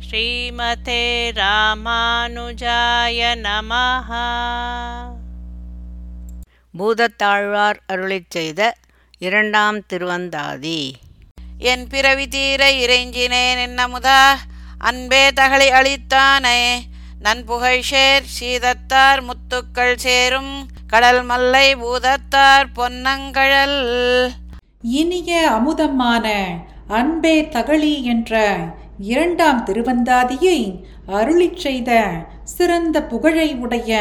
ஸ்ரீமதே ராமானுஜாய நமஹ. பூதத்தாழ்வார் அருளிச் செய்த இரண்டாம் திருவந்தாதி. என் பிறவி தீர இறைஞ்சினேன் என்னமுதா? அன்பே தகளை அளித்தானே. நன்புகழ் சேர் சீதத்தார் முத்துக்கள் சேரும். கடல் மல்லை பூதத்தார் பொன்னங்கழல். இனிய அமுதமான அன்பே தகளி என்ற இரண்டாம் திருவந்தாதியை அருளிச் செய்த சிறந்த புகழை உடைய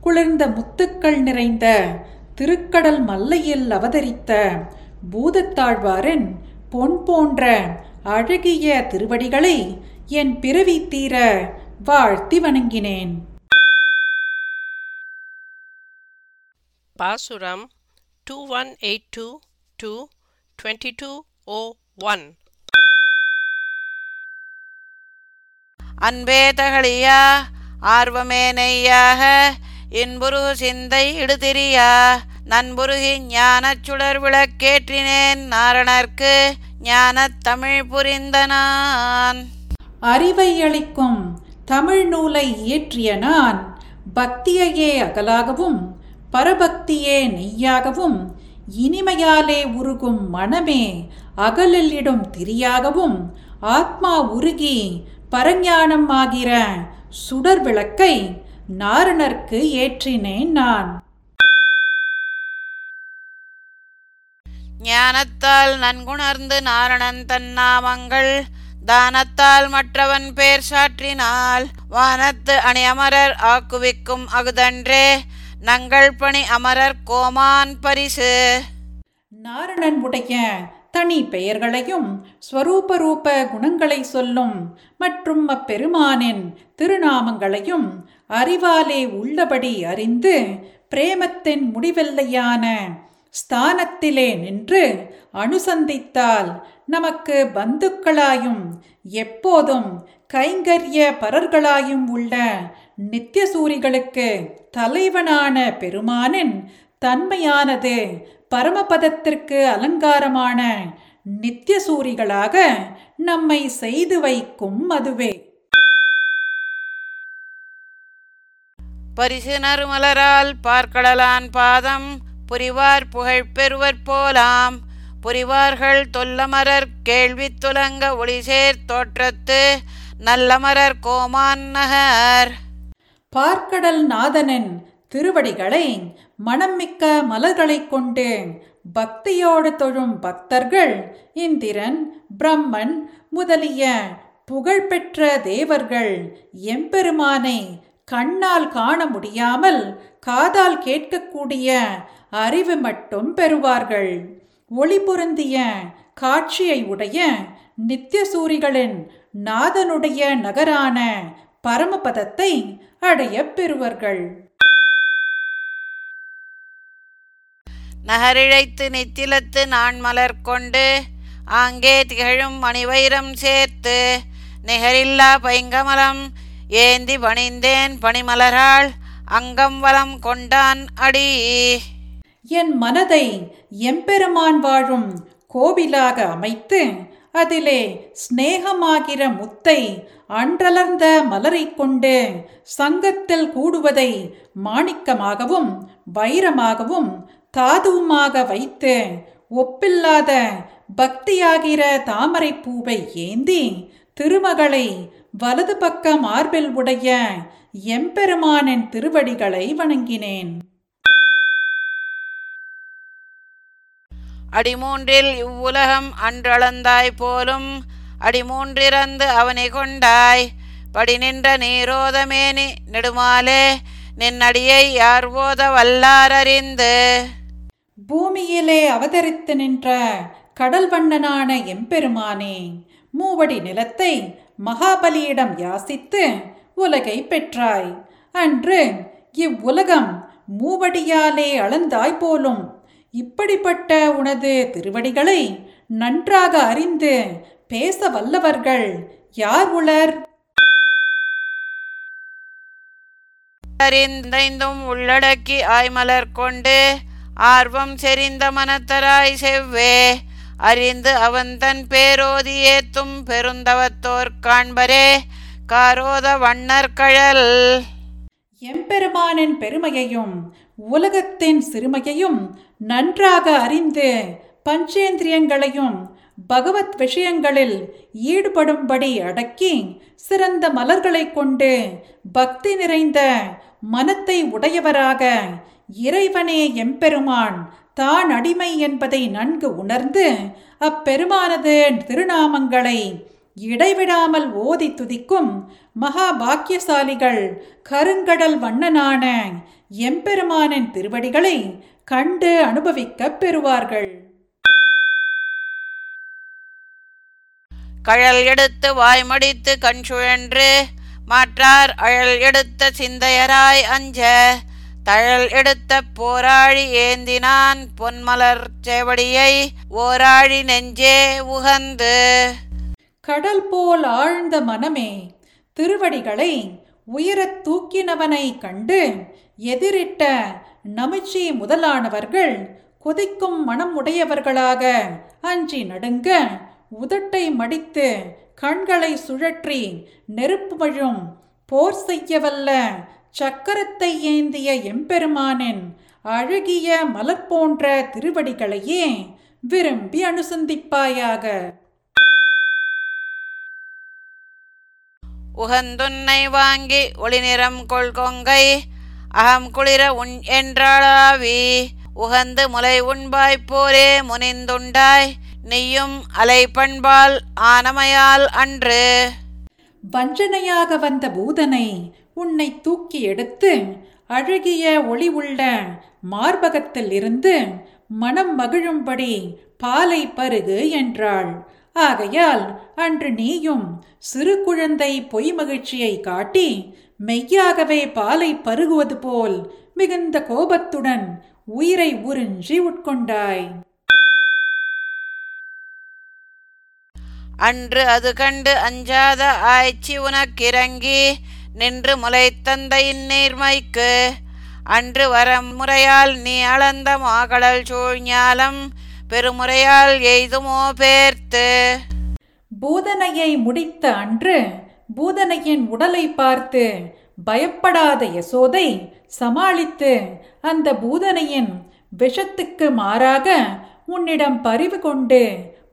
குளிர்ந்த முத்துக்கள் நிறைந்த திருக்கடல் மல்லையில் அவதரித்த பூதத்தாழ்வாரின் பொன் போன்ற அழகிய திருவடிகளை என் பிறவி தீர வாழ்த்தி வணங்கினேன். பாசுரம் two one eight two two twenty two O one அன்பே தகழியா ஆர்வமே நெய்யாக இன்புரு சிந்தை இடுதிரியா நண்புருகி ஞானச் சுடர் விளக்கேற்றினேன் நாரணர்க்கு ஞானத் தமிழ் புரிந்தனான் அறிவை அளிக்கும் தமிழ் நூலை இயற்றிய நான் பக்தியையே அகலாகவும் பரபக்தியே நெய்யாகவும் இனிமையாலே உருகும் மனமே அகலிலிடும் திரியாகவும் ஆத்மா உருகி பரஞானம் ஆகிற சுடர் விளக்கை நாரணர்க்கு ஏற்றினேன் நான். ஞானத்தால் நன்குணர்ந்து நாரணன் தன் நாமங்கள் தானத்தால் மற்றவன் பேர் சாற்றினால் வானத்து அணி அமரர் ஆக்குவிக்கும் அகுதன்றே நங்கள் பணி அமரர் கோமான் பரிசு. நாரணன் உடைய தனி பெயர்களையும் ஸ்வரூப ரூப குணங்களை சொல்லும் மற்றும் அப்பெருமானின் திருநாமங்களையும் அறிவாலே உள்ளபடி அறிந்து பிரேமத்தின் முடிவெல்லையான ஸ்தானத்திலே நின்று அனுசந்தித்தால் நமக்கு பந்துக்களாயும் எப்போதும் கைங்கரிய பரர்களாயும் உள்ள நித்தியசூரிகளுக்கு தலைவனான பெருமானின் தன்மையானது பரமபதத்திற்கு அலங்காரமான நித்தியசூரிகளாக நம்மை செய்து வைக்கும் அதுவே பரிசு நறுமலரால் பார்க்கடலான் பாதம் புரிவார் புகழ் பெறுவர் போலாம். புரிவார்கள் தொல்லமரர் கேள்வி துலங்க ஒளிசேர் தோற்றத்து நல்லமரர் கோமான் நகர். பார்க்கடல் நாதனின் திருவடிகளை மனம்மிக்க மலர்களைக் கொண்டு பக்தியோடு தொழும் பக்தர்கள் இந்திரன் பிரம்மன் முதலிய புகழ்பெற்ற தேவர்கள் எம்பெருமானை கண்ணால் காண முடியாமல் காதால் கேட்கக்கூடிய அறிவு மட்டும் பெறுவார்கள். ஒளி பொருந்திய காட்சியை உடைய நித்தியசூரிகளின் நாதனுடைய நகரான பரமபதத்தை அடையப் பெறுவர்கள். நகரிழைத்து நித்திலத்து நான் மலர் கொண்டு ஆங்கே திகழும் மணிவைரம் சேர்த்து நிகரில்லா பைங்கமலம் ஏந்தி பணிந்தேன் பணிமலரால் அங்கம் வலம் கொண்டான் அடி. என் மனதை எம்பெருமான் வாழும் கோவிலாக அமைத்து அதிலே சிநேகமாகிற முத்தை அன்றலர்ந்த மலரை கொண்டு சங்கத்தில் கூடுவதை மாணிக்கமாகவும் வைரமாகவும் தாதுவுமாக வைத்து ஒப்பில்லாத பக்தியாகிற தாமரை பூவை ஏந்தி திருமகளை வலது பக்க மார்பில் உடைய எம்பெருமானின் திருவடிகளை வணங்கினேன். அடிமூன்றில் இவ்வுலகம் அன்றளந்தாய் போலும் அடிமூன்றிறந்து அவனை கொண்டாய். படி நின்ற நீரோதமேனி நெடுமாலே நின்னடியை யார் ஓத வல்லாரறிந்து பூமியிலே அவதரித்து நின்ற கடல் வண்ணனான எம்பெருமானே மூவடி நிலத்தை மகாபலியிடம் யாசித்து உலகை பெற்றாய். அன்று இவ்வுலகம் மூவடியாலே அளந்தாய் போலும். இப்படிப்பட்ட உனது திருவடிகளை நன்றாக அறிந்து பேச வல்லவர்கள் யார் உளர்? அறிந்தைந்தும் உள்ளடக்கி ஆய்மலர் கொண்டு ஆர்வம் செறிந்த மனத்தராய் செவ்வே அறிந்து அவன் தன் பேரோதி ஏத்தும் பெருந்தவத்தோர் காண்பரே காரோத வண்ணர் கழல். எம்பெருமானின் பெருமையையும் உலகத்தின் சிறுமையையும் நன்றாக அறிந்து பஞ்சேந்திரியங்களையும் பகவத் விஷயங்களில் ஈடுபடும்படி அடக்கி சிறந்த மலர்களைக் கொண்டு பக்தி நிறைந்த மனத்தை உடையவராக இறைவனே எம்பெருமான் தான் அடிமை என்பதை நன்கு உணர்ந்து அப்பெருமானது திருநாமங்களை இடைவிடாமல் ஓதி துதிக்கும் மகா பாக்கியசாலிகள் கருங்கடல் வண்ணனான எம்பெருமானின் திருவடிகளை கண்டு அனுபவிக்கப் பெறுவார்கள். கழல் எடுத்து வாய்மடித்து கண் சுழன்று மாற்றார் அழல் எடுத்த சிந்தையராய் அஞ்ச தழல் எடுத்த போராழி ஏந்தினான் பொன்மலர் செவடியை. ஓராழி நெஞ்சே உகந்து. கடல் போல் ஆழ்ந்த மனமே திருவடிகளை உயரத் தூக்கினவனை கண்டு எதிரிட்ட நமிச்சி முதலானவர்கள் கொதிக்கும் மனம் உடையவர்களாக அஞ்சி நடுங்க உதட்டை மடித்து கண்களை சுழற்றி நெருப்பு மழும் போர் செய்யவல்ல சக்கரத்தை ஏந்திய எம்பெருமானின் அழகிய மலர் போன்ற திருவடிகளையே விரும்பி அனுசந்திப்பாயாக. உகந்துன்னை வாங்கி ஒளிநிறம் கொள்கொங்கை அகம் குளிர உண் என்றாளாவி. உகந்து முலை உண்பாய் போரே முனிந்துண்டாய் நீயும் அலை பண்பால் ஆனமையால் அன்று. வஞ்சனையாக வந்த பூதனை உன்னை தூக்கி எடுத்து அழகிய ஒளி உள்ள மார்பகத்தில் இருந்து மனம் மகிழும்படி பாலை பருகு என்றாள். ஆகையால் அன்று நீயும் சிறு குழந்தை பொய் மகிழ்ச்சியை காட்டி மெய்யாகவே பாலை பருகுவது போல் மிகுந்த கோபத்துடன் உயிரை உறிஞ்சி உட்கொண்டாய். அன்று அது கண்டு அஞ்சாத ஆய்ச்சி உனக்கிறங்கி நின்று முளைத்தந்தையின் இந்நீர்மைக்கு அன்று வர முறையால் நீ அளந்த மாகடல் சூழ்ஞாலம் பெருமுறையால் எய்துமோ பேர்த்து. பூதனையை முடித்த அன்று பூதனையின் உடலை பார்த்து பயப்படாத யசோதை சமாளித்து அந்த பூதனையின் விஷத்துக்கு மாறாக உன்னிடம் பரிவு கொண்டு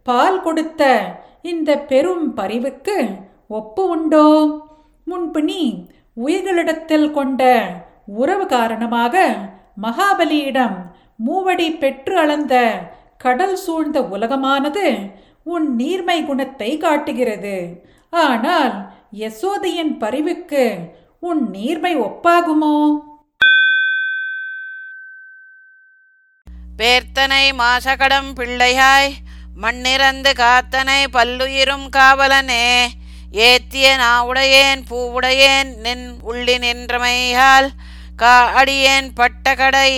பால் கொடுத்த இந்த பெரும் பரிவுக்கு ஒப்பு உண்டோ? முன்பு நீ உயிர்களிடத்தில் கொண்ட உறவு காரணமாக மகாபலியிடம் மூவடி பெற்று அளந்த கடல் சூழ்ந்த உலகமானது உன் நீர்மை குணத்தை காட்டுகிறது. ஆனால் யசோதையின் பரிவுக்கு உன் நீர்மை ஒப்பாகுமோ? பேர்த்தனை மாசகடம் பிள்ளையாய் மண்ணிறந்து காத்தனை பல்லுயிரும் காவலனே. ஏத்திய நாவுடையேன் பூவுடையேன் நின் உள்ளி நின்றமையால் கா அடியேன் பட்ட கடை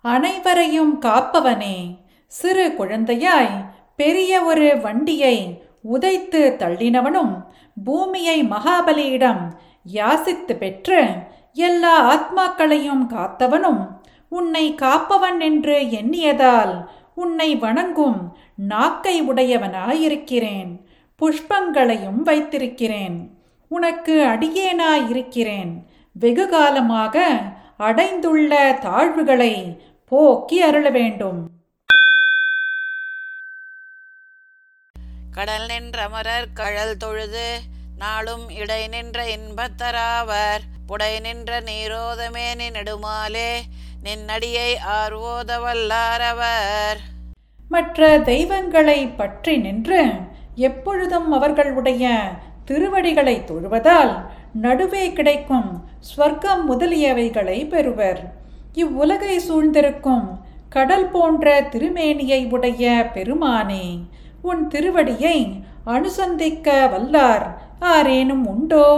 அனைவரையும் காப்பவனே சிறு குழந்தையாய் பெரிய ஒரு வண்டியை உதைத்து தள்ளினவனும் பூமியை மகாபலியிடம் யாசித்து பெற்று எல்லா ஆத்மாக்களையும் காத்தவனும் உன்னை காப்பவன் என்று எண்ணியதால் உன்னை வணங்கும் நாக்கை உடையவனாயிருக்கிறேன். புஷ்பங்களையும் வைத்திருக்கிறேன். உனக்கு அடியேனாயிருக்கிறேன். வெகு காலமாக அடைந்துள்ள தாழ்வுகளை போக்கி அருள வேண்டும் கடல் நின்ற அமரர் கழல் தொழுது நாளும் இடை நின்ற இன்பத்தராவர். புடை நின்ற நீரோதமேனி நெடுமாலே நின்னடியை ஆர்வோத வல்லாரவர் மற்ற தெய்வங்களை பற்றி நின்று எப்பொழுதும் அவர்களுடைய திருவடிகளை தொழுவதால் நடுவே கிடைக்கும் ஸ்வர்க்கம் முதலியவைகளை பெறுவர். இவ்வுலகை சூழ்ந்திருக்கும் கடல் போன்ற திருமேனியை உடைய பெருமானே உன் திருவடியை அனுசந்திக்க வல்லார். ஆரேனும் உண்டோ?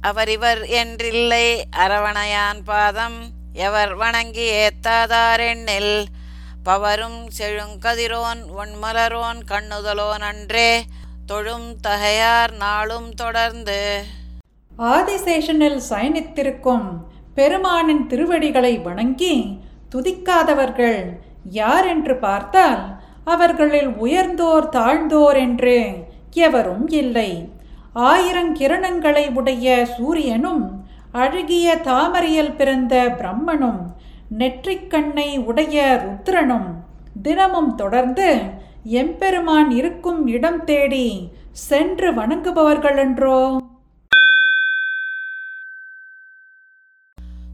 அவரிவர் என்றில்லை அரவணையான் பாதம் எவர் வணங்கி ஏத்தாதாரெண்ணில் பவரும் செழுங்கதிரோன் ஒன்மலரோன் கண்ணுதலோன் அன்றே தொழும் தகையார் நாளும் தொடர்ந்து. ஆதிசேஷனில் சயனித்திருக்கும் பெருமானின் திருவடிகளை வணங்கி துதிக்காதவர்கள் யார் என்று பார்த்தால் அவர்களில் உயர்ந்தோர் தாழ்ந்தோர் என்று எவரும் இல்லை. ஆயிரம் கிரணங்களை உடைய சூரியனும் அழகிய தாமரையில் பிறந்த பிரம்மனும் நெற்றிக்கண்ணை உடைய ருத்ரனும் தினமும் தொடர்ந்து எம்பெருமான் இருக்கும் இடம் தேடி சென்று வணங்குபவர்களென்றோ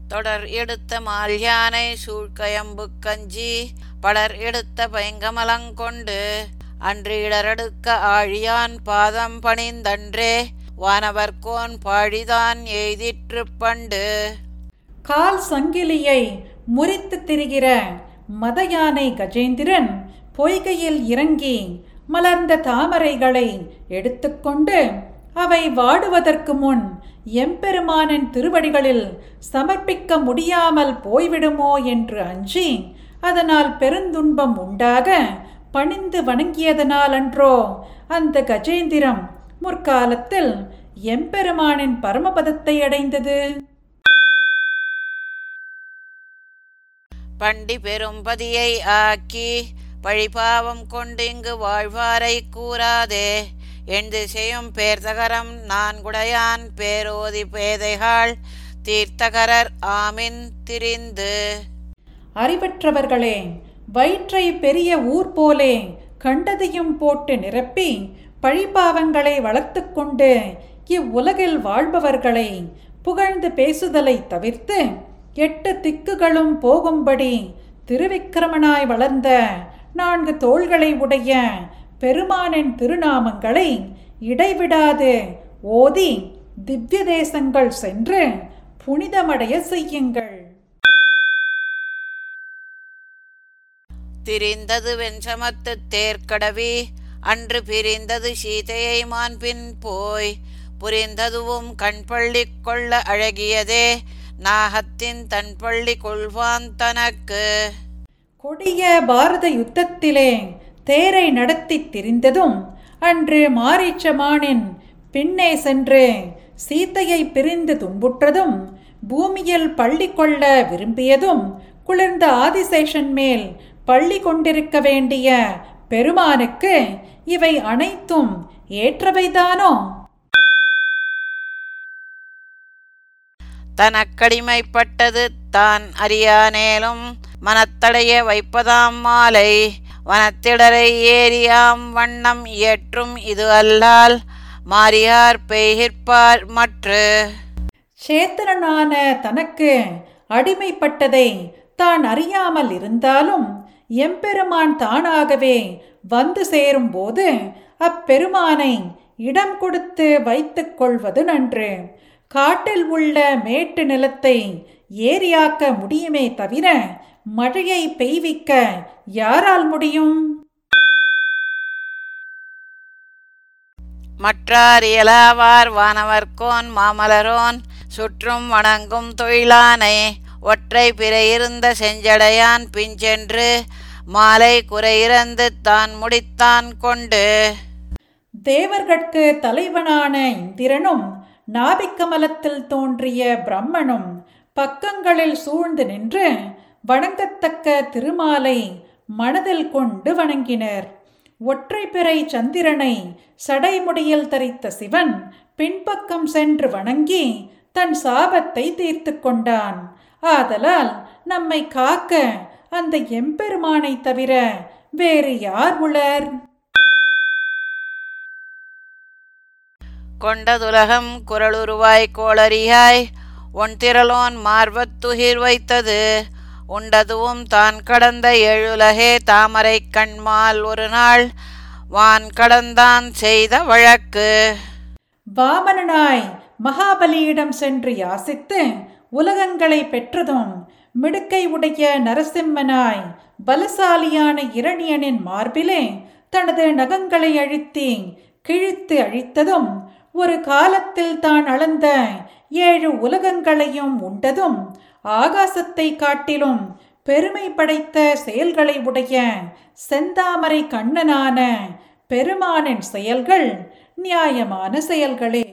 தொடர் எடுத்த மால் யானை சூழ்கயம்பு கஞ்சி பலர் எடுத்த பைங்கமலங்கொண்டு அன்று இடரெடுக்க ஆழியான் பாதம் பணிந்தன்றே வானவர்கோன் பாழிதான் எய்திற்று பண்டு. கால் சங்கிலியை முறித்து திரிகிற மத யானை கஜேந்திரன் பொய்கையில் இறங்கி மலர்ந்த தாமரைகளை எடுத்துக்கொண்டு அவை வாடுவதற்கு முன் எம்பெருமானின் திருவடிகளில் சமர்ப்பிக்க முடியாமல் போய்விடுமோ என்று அஞ்சி அதனால் பெருந்துன்பம் உண்டாக பணிந்து வணங்கியதனால் அன்றோ அந்த கஜேந்திரம் முற்காலத்தில் எம்பெருமானின் பரமபதத்தை அடைந்தது. பண்டி பெரும்பதியை ஆக்கி பழிபாவம் கொண்டு இங்கு வாழ்வாரை கூறாதே. எண்டு செய்யும் பேர்த்தகரம் நான் குடையான் பேரோதி பேதைகள் தீர்த்தகரர் ஆமின் திரிந்து. அறிவற்றவர்களே வயிற்றை பெரிய ஊர் போலே கண்டதையும் போட்டு நிரப்பி பழிபாவங்களை வளர்த்து கொண்டு இவ்வுலகில் வாழ்பவர்களை புகழ்ந்து பேசுதலை தவிர்த்து எட்டு திக்குகளும் போகும்படி திருவிக்கிரமனாய் வளர்ந்த நான்கு தோள்களை உடைய பெருமானின் திருநாமங்களை இடைவிடாது. ஓதி திவ்ய தேசங்கள் சென்று புனிதமடைய செய்யுங்கள். திரிந்தது வெஞ்சமத்து தேர்க்கடவி அன்று பிரிந்தது சீதையை மான்பின் போய் புரிந்ததுவும் கண்பள்ளி கொள்ள அழகியதே. நாகத்தின் தன்பள்ளி கொள்வான் தனக்கு. கொடிய பாரத யுத்தத்திலே தேரை நடத்தி திரிந்ததும் அன்று மாரீச்சமானின் பின்னே சென்று சீத்தையை பிரிந்து துன்புற்றதும் பூமியில் பள்ளி கொள்ள விரும்பியதும் குளிர்ந்த ஆதிசேஷன் மேல் பள்ளி கொண்டிருக்க வேண்டிய பெருமானுக்கு இவை அனைத்தும் ஏற்றவைதானோ? தனக்கடிமைப்பட்டது தான் அறியானேலும் மனத்தடைய வைப்பதாம் மாலை. வனத்திடரை ஏறியாம் வண்ணம் இயற்றும் இது அல்லால் மாறியார் பெய்கிற்பார் மற்று. சேத்திரனான தனக்கு அடிமைப்பட்டதை தான் அறியாமல் இருந்தாலும் எம்பெருமான் தானாகவே வந்து சேரும்போது அப்பெருமானை இடம் கொடுத்து வைத்துக் கொள்வது நன்று. காட்டில் உள்ள மேட்டு நிலத்தை ஏரியாக்க முடியுமே தவிர மழையை பெய்விக்க யாரால் முடியும்? மற்றார் இயலாவார் வானவர்கோன் மாமலரோன் சுற்றும் வணங்கும் தொழிலானை. ஒற்றை பிறையிருந்த செஞ்சடையான் பிஞ்சென்று மாலை குறையிறந்து தான் முடித்தான் கொண்டு. தேவர்கட்கு தலைவனான இந்திரனும் நாபிக்கமலத்தில் தோன்றிய பிரம்மனும் பக்கங்களில் சூழ்ந்து நின்று வணங்கத்தக்க திருமாலை மனதில் கொண்டு வணங்கினர். ஒற்றைப்பிறை சந்திரனை சடைமுடியில் தரித்த சிவன் பின்பக்கம் சென்று வணங்கி தன் சாபத்தை தீர்த்து கொண்டான். ஆதலால் நம்மை காக்க அந்த எம்பெருமானை தவிர வேறு யார் உளர்? கொண்டதுலகம் குரலுருவாய் கோளரியாய் ஒன்திரலோன் மார்பத்துயிர் வைத்தது. உண்டதுவும் தான் கடந்த எழுலகே தாமரை கண்மால் ஒரு நாள் வான் கடந்தான் செய்த வழக்கு. வாமனனாய் மகாபலியிடம் சென்று யாசித்து உலகங்களை பெற்றதும் மிடுக்கை உடைய நரசிம்மனாய் பலசாலியான இரணியனின் மார்பிலே தனது நகங்களை அழித்தி கிழித்து அழித்ததும் ஒரு காலத்தில் தான் அளந்த ஏழு உலகங்களையும் உண்டதும் ஆகாசத்தை காட்டிலும் பெருமை படைத்த செயல்களை உடைய செந்தாமரை கண்ணனான பெருமானின் செயல்கள் நியாயமான செயல்களே.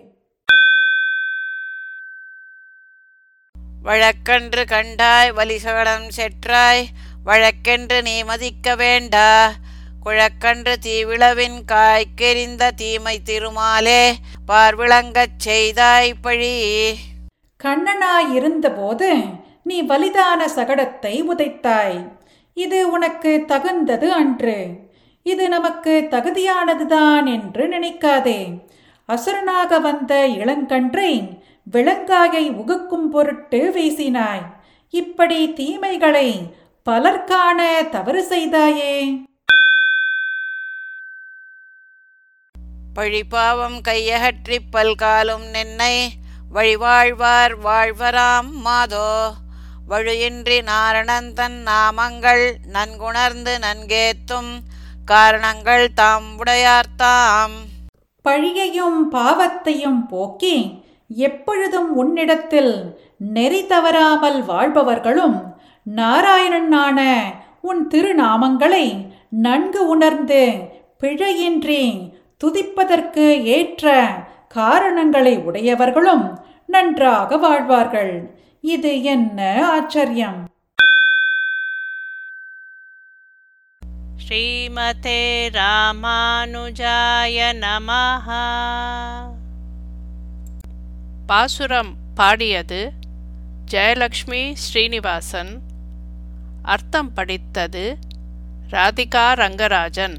வழக்கன்று கண்டாய் வலிசகடம் செற்றாய் வழக்கென்று நீ மதிக்க வேண்டா குழக்கன்று தீவிளவின் காய்க்கெறிந்த தீமை திருமாலே பார்விளங்கச் செய்தாய் பழி. கண்ணனாயிருந்தபோது நீ வலிதான சகடத்தை உதைத்தாய். இது உனக்கு தகுந்தது அன்று. இது நமக்கு தகுதியானதுதான் என்று நினைக்காதே. அசுரனாக வந்த இளங்கன்றை விலங்காயை உகுக்கும் பொருட்டு வீசினாய். இப்படி தீமைகளை பலர்காண தவறு செய்தாயே. பழிபாவம் கையகற்றிப் பல்காலும் நின்னை வழிவாழ்வார் வாழ்வராம் மாதோ. வழுயின்றி நாரணந்தன் நாமங்கள் நன்குணர்ந்து நன்கேத்தும் காரணங்கள் தாம். உடையார்த்தாம் பழியையும் பாவத்தையும் போக்கி எப்பொழுதும் உன்னிடத்தில் நெறி தவறாமல் வாழ்பவர்களும் நாராயணனான உன் திருநாமங்களை நன்கு உணர்ந்து பிழையின்றி துதிப்பதற்கு ஏற்ற காரணங்களை உடையவர்களும் நன்றாக வாழ்வார்கள். இது என்ன ஆச்சரியம்? ஸ்ரீமதே ராமானுஜாய நமஹ. பாசுரம் பாடியது ஜெயலக்ஷ்மி ஸ்ரீனிவாசன். அர்த்தம் படித்தது ராதிகா ரங்கராஜன்.